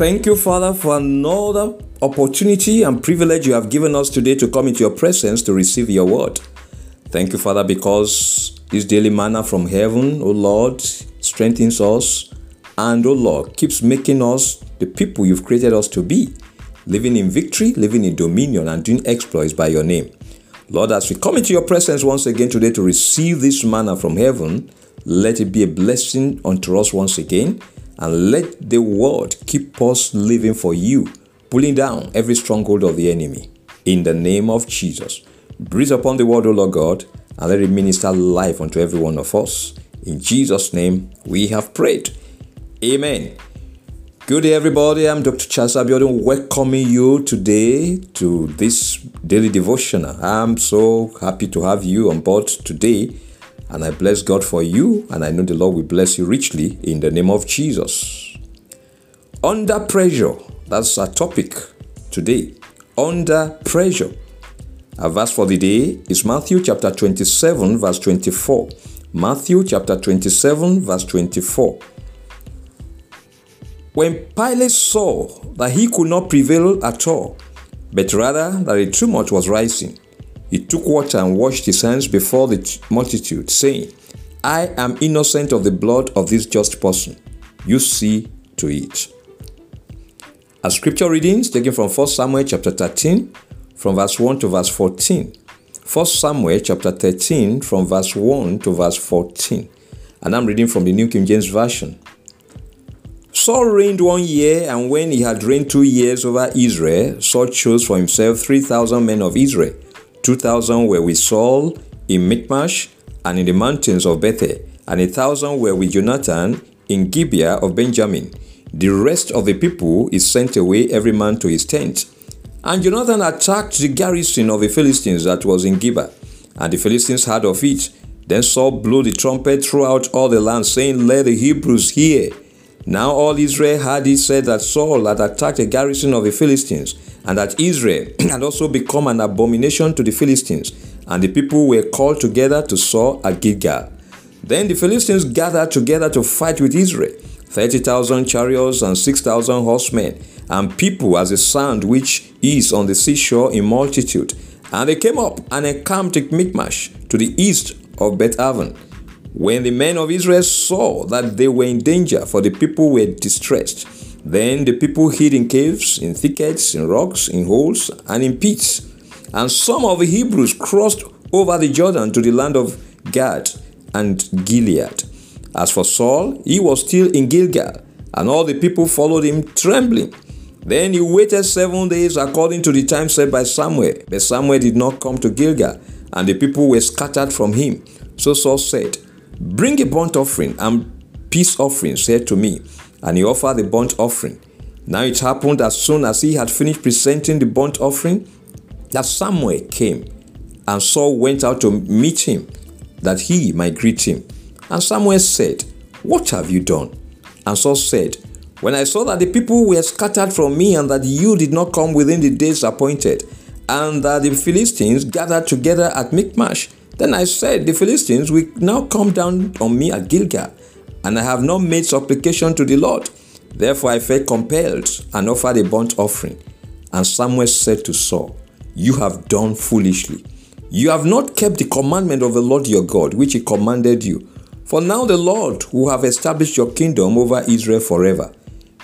Thank you, Father, for another opportunity and privilege you have given us today to come into your presence to receive your word. Thank you, Father, because this daily manna from heaven, O Lord, strengthens us and, O Lord, keeps making us the people you've created us to be, living in victory, living in dominion, and doing exploits by your name. Lord, as we come into your presence once again today to receive this manna from heaven, let it be a blessing unto us once again and let the word keep us living for you, pulling down every stronghold of the enemy. In the name of Jesus, breathe upon the word, O Lord God, and let it minister life unto every one of us. In Jesus' name, we have prayed. Amen. Good day, everybody. I'm Dr. Charles Abiodun, welcoming you today to this daily devotional. I'm so happy to have you on board today and I bless God for you, and I know the Lord will bless you richly in the name of Jesus. Under pressure, that's our topic today. Under pressure. Our verse for the day is Matthew chapter 27, verse 24. Matthew chapter 27, verse 24. When Pilate saw that he could not prevail at all, but rather that a tumult was rising, he took water and washed his hands before the multitude, saying, I am innocent of the blood of this just person. You see to it. A scripture readings taken from 1 Samuel chapter 13, from verse 1 to verse 14. 1 Samuel chapter 13, from verse 1 to verse 14. And I'm reading from the New King James Version. Saul reigned one year, and when he had reigned two years over Israel, Saul chose for himself 3,000 men of Israel 2,000 were with Saul in Michmash and in the mountains of Bethel, and a thousand were with Jonathan in Gibeah of Benjamin. The rest of the people is sent away every man to his tent. And Jonathan attacked the garrison of the Philistines that was in Gibeah, and the Philistines heard of it. Then Saul blew the trumpet throughout all the land, saying, Let the Hebrews hear. Now all Israel had it said that Saul had attacked the garrison of the Philistines, and that Israel had also become an abomination to the Philistines, and the people were called together to Saul at Gilgal. Then the Philistines gathered together to fight with Israel, 30,000 chariots and 6,000 horsemen, and people as the sand which is on the seashore in multitude. And they came up and encamped at Michmash to the east of Beth Aven. When the men of Israel saw that they were in danger, for the people were distressed, then the people hid in caves, in thickets, in rocks, in holes, and in pits. And some of the Hebrews crossed over the Jordan to the land of Gad and Gilead. As for Saul, he was still in Gilgal, and all the people followed him trembling. Then he waited seven days according to the time set by Samuel. But Samuel did not come to Gilgal, and the people were scattered from him. So Saul said, Bring a burnt offering and peace offering, said to me and he offered the burnt offering. Now it happened as soon as he had finished presenting the burnt offering that Samuel came, and Saul went out to meet him, that he might greet him. And Samuel said, What have you done? And Saul said, When I saw that the people were scattered from me, and that you did not come within the days appointed, and that the Philistines gathered together at Michmash, then I said, The Philistines will now come down on me at Gilgal and I have not made supplication to the Lord. Therefore I felt compelled and offered a burnt offering. And Samuel said to Saul, You have done foolishly. You have not kept the commandment of the Lord your God, which he commanded you. For now the Lord will have established your kingdom over Israel forever.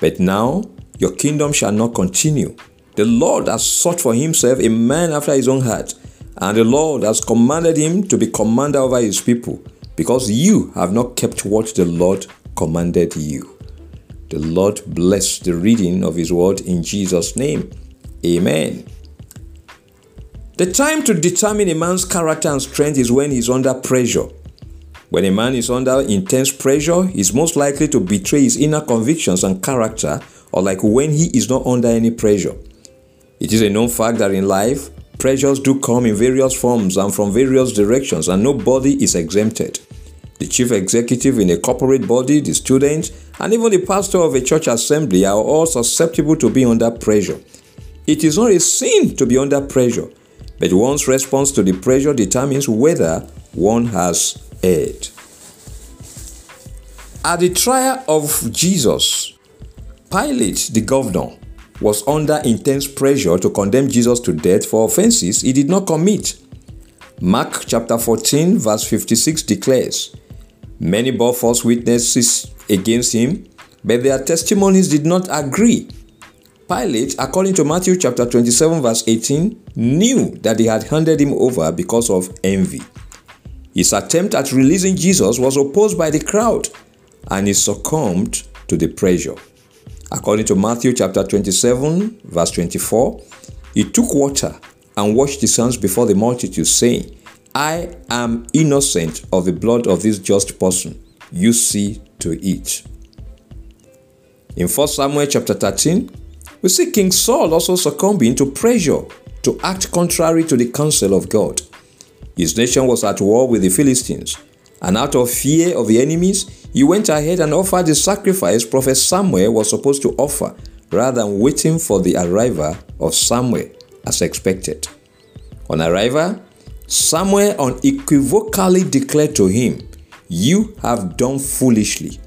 But now your kingdom shall not continue. The Lord has sought for himself a man after his own heart, and the Lord has commanded him to be commander over his people because you have not kept what the Lord commanded you. The Lord bless the reading of His word in Jesus' name. Amen. The time to determine a man's character and strength is when he's under pressure. When a man is under intense pressure, he's most likely to betray his inner convictions and character, or like when he is not under any pressure. It is a known fact that in life, pressures do come in various forms and from various directions, and nobody is exempted the chief executive in a corporate body, the students, and even the pastor of a church assembly are all susceptible to be under pressure. It is not a sin to be under pressure, but one's response to the pressure determines whether one has erred. At the trial of Jesus, Pilate, the governor, was under intense pressure to condemn Jesus to death for offenses he did not commit. Mark chapter 14, verse 56 declares Many bore false witnesses against him, but their testimonies did not agree. Pilate, according to Matthew chapter 27, verse 18, knew that they had handed him over because of envy. His attempt at releasing Jesus was opposed by the crowd, and he succumbed to the pressure. According to Matthew chapter 27, verse 24, he took water and washed his hands before the multitude, saying, I am innocent of the blood of this just person. You see to it. In 1 Samuel chapter 13, we see King Saul also succumbing to pressure to act contrary to the counsel of God. His nation was at war with the Philistines, and out of fear of the enemies, he went ahead and offered the sacrifice Prophet Samuel was supposed to offer, rather than waiting for the arrival of Samuel as expected. On arrival, Samuel unequivocally declared to him, You have done foolishly.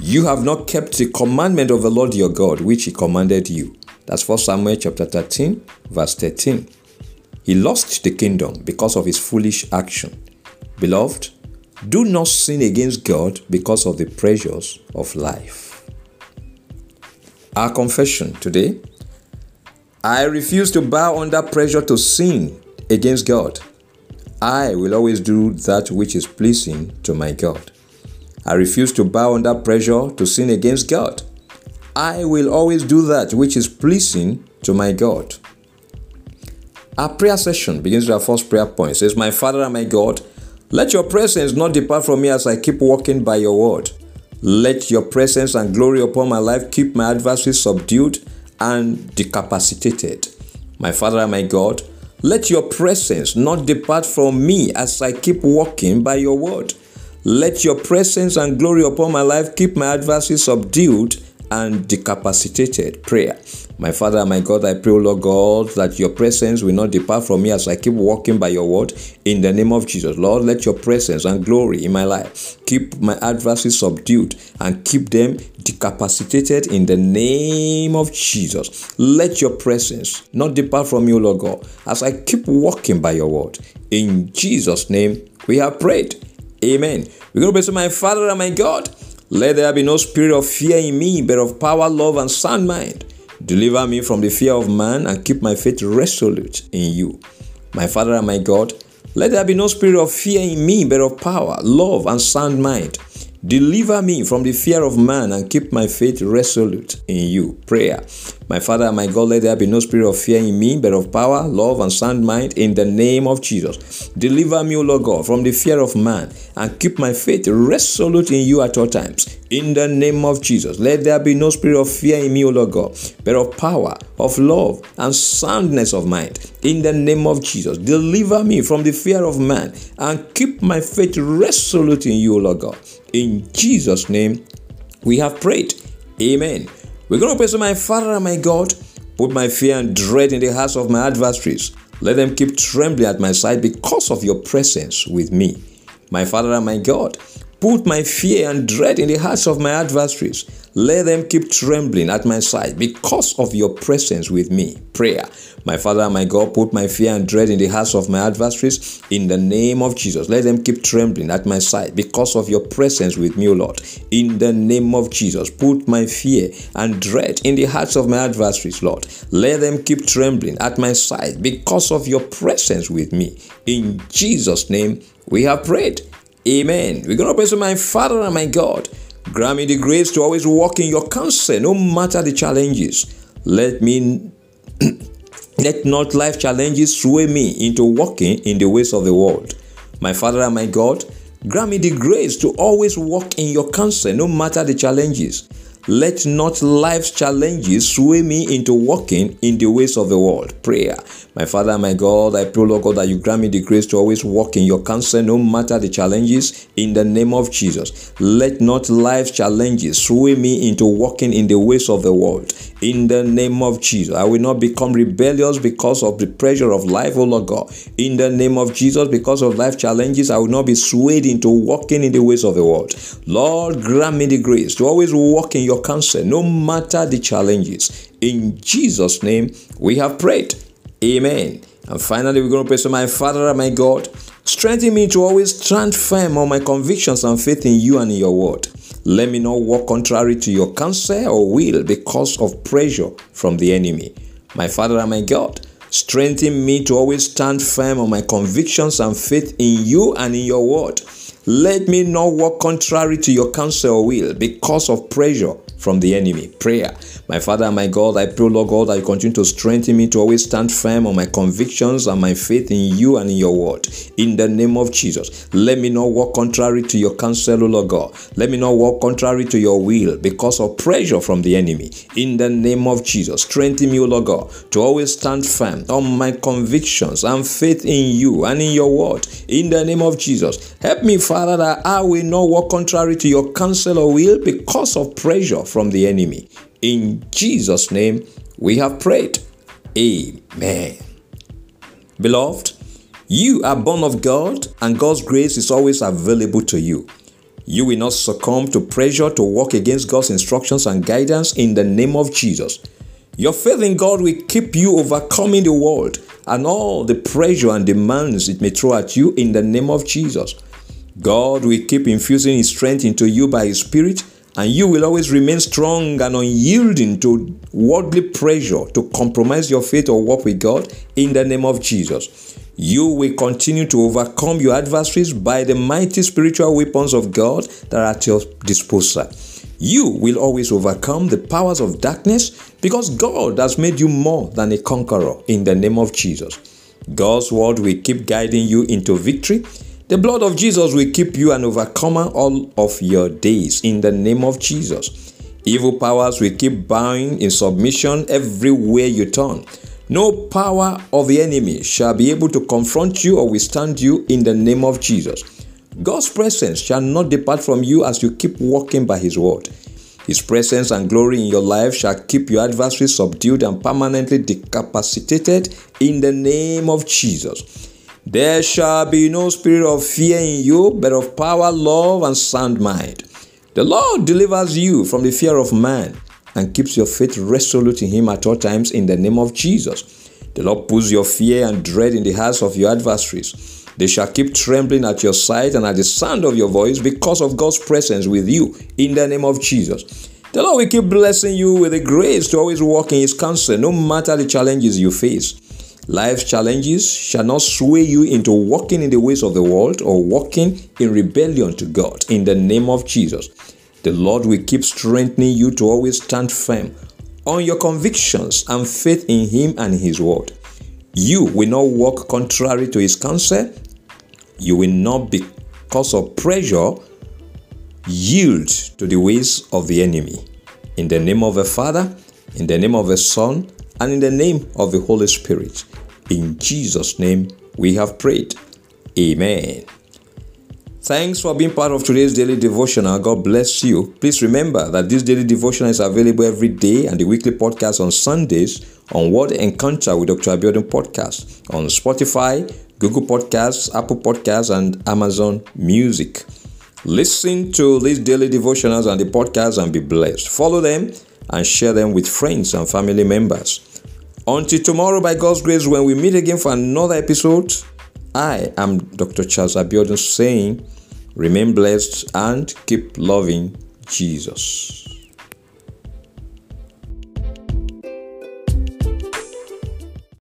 You have not kept the commandment of the Lord your God, which he commanded you. That's 1 Samuel chapter 13, verse 13. He lost the kingdom because of his foolish action. Beloved, do not sin against God because of the pressures of life. Our confession today I refuse to bow under pressure to sin against God. I will always do that which is pleasing to my God. I refuse to bow under pressure to sin against God. I will always do that which is pleasing to my God. Our prayer session begins with our first prayer point. It says, My Father and my God, let your presence not depart from me as I keep walking by your word. Let your presence and glory upon my life keep my adversaries subdued and decapacitated. My Father and my God, let your presence not depart from me as I keep walking by your word. Let your presence and glory upon my life keep my adversaries subdued and decapacitated. Prayer. My Father my God, I pray, Lord God, that your presence will not depart from me as I keep walking by your word in the name of Jesus. Lord, let your presence and glory in my life keep my adversaries subdued and keep them decapacitated in the name of Jesus. Let your presence not depart from you, Lord God, as I keep walking by your word. In Jesus' name, we have prayed. Amen. We're going to pray to my Father and my God. Let there be no spirit of fear in me, but of power, love, and sound mind. Deliver me from the fear of man and keep my faith resolute in you. My Father and my God, let there be no spirit of fear in me, but of power, love, and sound mind. Deliver me from the fear of man and keep my faith resolute in you. Prayer. My Father and my God, let there be no spirit of fear in me, but of power, love, and sound mind in the name of Jesus. Deliver me, O Lord God, from the fear of man and keep my faith resolute in you at all times. In the name of Jesus, let there be no spirit of fear in me, O Lord God, but of power, of love, and soundness of mind. In the name of Jesus, deliver me from the fear of man and keep my faith resolute in you, O Lord God. In Jesus' name, we have prayed. Amen. We're going to pray to my Father and my God. Put my fear and dread in the hearts of my adversaries. Let them keep trembling at my side because of your presence with me. My Father and my God, put my fear and dread in the hearts of my adversaries. Let them keep trembling at my side because of your presence with me. Prayer. My Father my God, put my fear and dread in the hearts of my adversaries in the name of Jesus. Let them keep trembling at my side because of your presence with me, O Lord. In the name of Jesus, put my fear and dread in the hearts of my adversaries, Lord. Let them keep trembling at my side because of your presence with me. In Jesus' name, we have prayed. Amen. We're going to pray to my Father and my God. Grant me the grace to always walk in your counsel, no matter the challenges. Let me let not life challenges sway me into walking in the ways of the world. My Father and my God, grant me the grace to always walk in your counsel, no matter the challenges. Let not life's challenges sway me into walking in the ways of the world. Prayer. My Father, my God, I pray, Lord God, that you grant me the grace to always walk in your counsel no matter the challenges in the name of Jesus. Let not life's challenges sway me into walking in the ways of the world. In the name of Jesus, I will not become rebellious because of the pressure of life, oh Lord God. In the name of Jesus, because of life challenges, I will not be swayed into walking in the ways of the world. Lord, grant me the grace to always walk in your your counsel, no matter the challenges. In Jesus' name, we have prayed. Amen. And finally, we're going to pray to my Father and my God. Strengthen me to always stand firm on my convictions and faith in you and in your word. Let me not walk contrary to your counsel or will because of pressure from the enemy. My Father and my God, strengthen me to always stand firm on my convictions and faith in you and in your word. Let me not walk contrary to your counsel or will because of pressure from the enemy. Prayer. My Father my God, I pray, Lord God, that you continue to strengthen me to always stand firm on my convictions and my faith in you and in your word. In the name of Jesus, let me not walk contrary to your counsel, O Lord God. Let me not walk contrary to your will because of pressure from the enemy. In the name of Jesus, strengthen me, O Lord God, to always stand firm on my convictions and faith in you and in your word. In the name of Jesus, help me, Father, that I will not walk contrary to your counsel or will because of pressure from the enemy. In Jesus' name, we have prayed. Amen. Beloved, you are born of God, and God's grace is always available to you. You will not succumb to pressure to walk against God's instructions and guidance in the name of Jesus. Your faith in God will keep you overcoming the world and all the pressure and demands it may throw at you in the name of Jesus. God will keep infusing His strength into you by His Spirit and you will always remain strong and unyielding to worldly pressure to compromise your faith or walk with God in the name of Jesus. You will continue to overcome your adversaries by the mighty spiritual weapons of God that are at your disposal. You will always overcome the powers of darkness because God has made you more than a conqueror in the name of Jesus. God's word will keep guiding you into victory the blood of Jesus will keep you an overcomer all of your days in the name of Jesus. Evil powers will keep bowing in submission everywhere you turn. No power of the enemy shall be able to confront you or withstand you in the name of Jesus. God's presence shall not depart from you as you keep walking by His word. His presence and glory in your life shall keep your adversaries subdued and permanently decapacitated in the name of Jesus. There shall be no spirit of fear in you, but of power, love, and sound mind. The Lord delivers you from the fear of man and keeps your faith resolute in Him at all times in the name of Jesus. The Lord puts your fear and dread in the hearts of your adversaries. They shall keep trembling at your sight and at the sound of your voice because of God's presence with you in the name of Jesus. The Lord will keep blessing you with the grace to always walk in His counsel, no matter the challenges you face. Life's challenges shall not sway you into walking in the ways of the world or walking in rebellion to God. In the name of Jesus, the Lord will keep strengthening you to always stand firm on your convictions and faith in Him and His word. You will not walk contrary to His counsel. You will not, because of pressure, yield to the ways of the enemy. In the name of the Father, in the name of the Son, and in the name of the Holy Spirit. In Jesus' name we have prayed. Amen. Thanks for being part of today's daily devotional. God bless you. Please remember that this daily devotional is available every day and the weekly podcast on Sundays on Word Encounter with Dr. Abiodun podcast on Spotify, Google Podcasts, Apple Podcasts, and Amazon Music. Listen to these daily devotionals and the podcast and be blessed. Follow them and share them with friends and family members. Until tomorrow, by God's grace, when we meet again for another episode, I am Dr. Charles Abiodun saying, remain blessed and keep loving Jesus.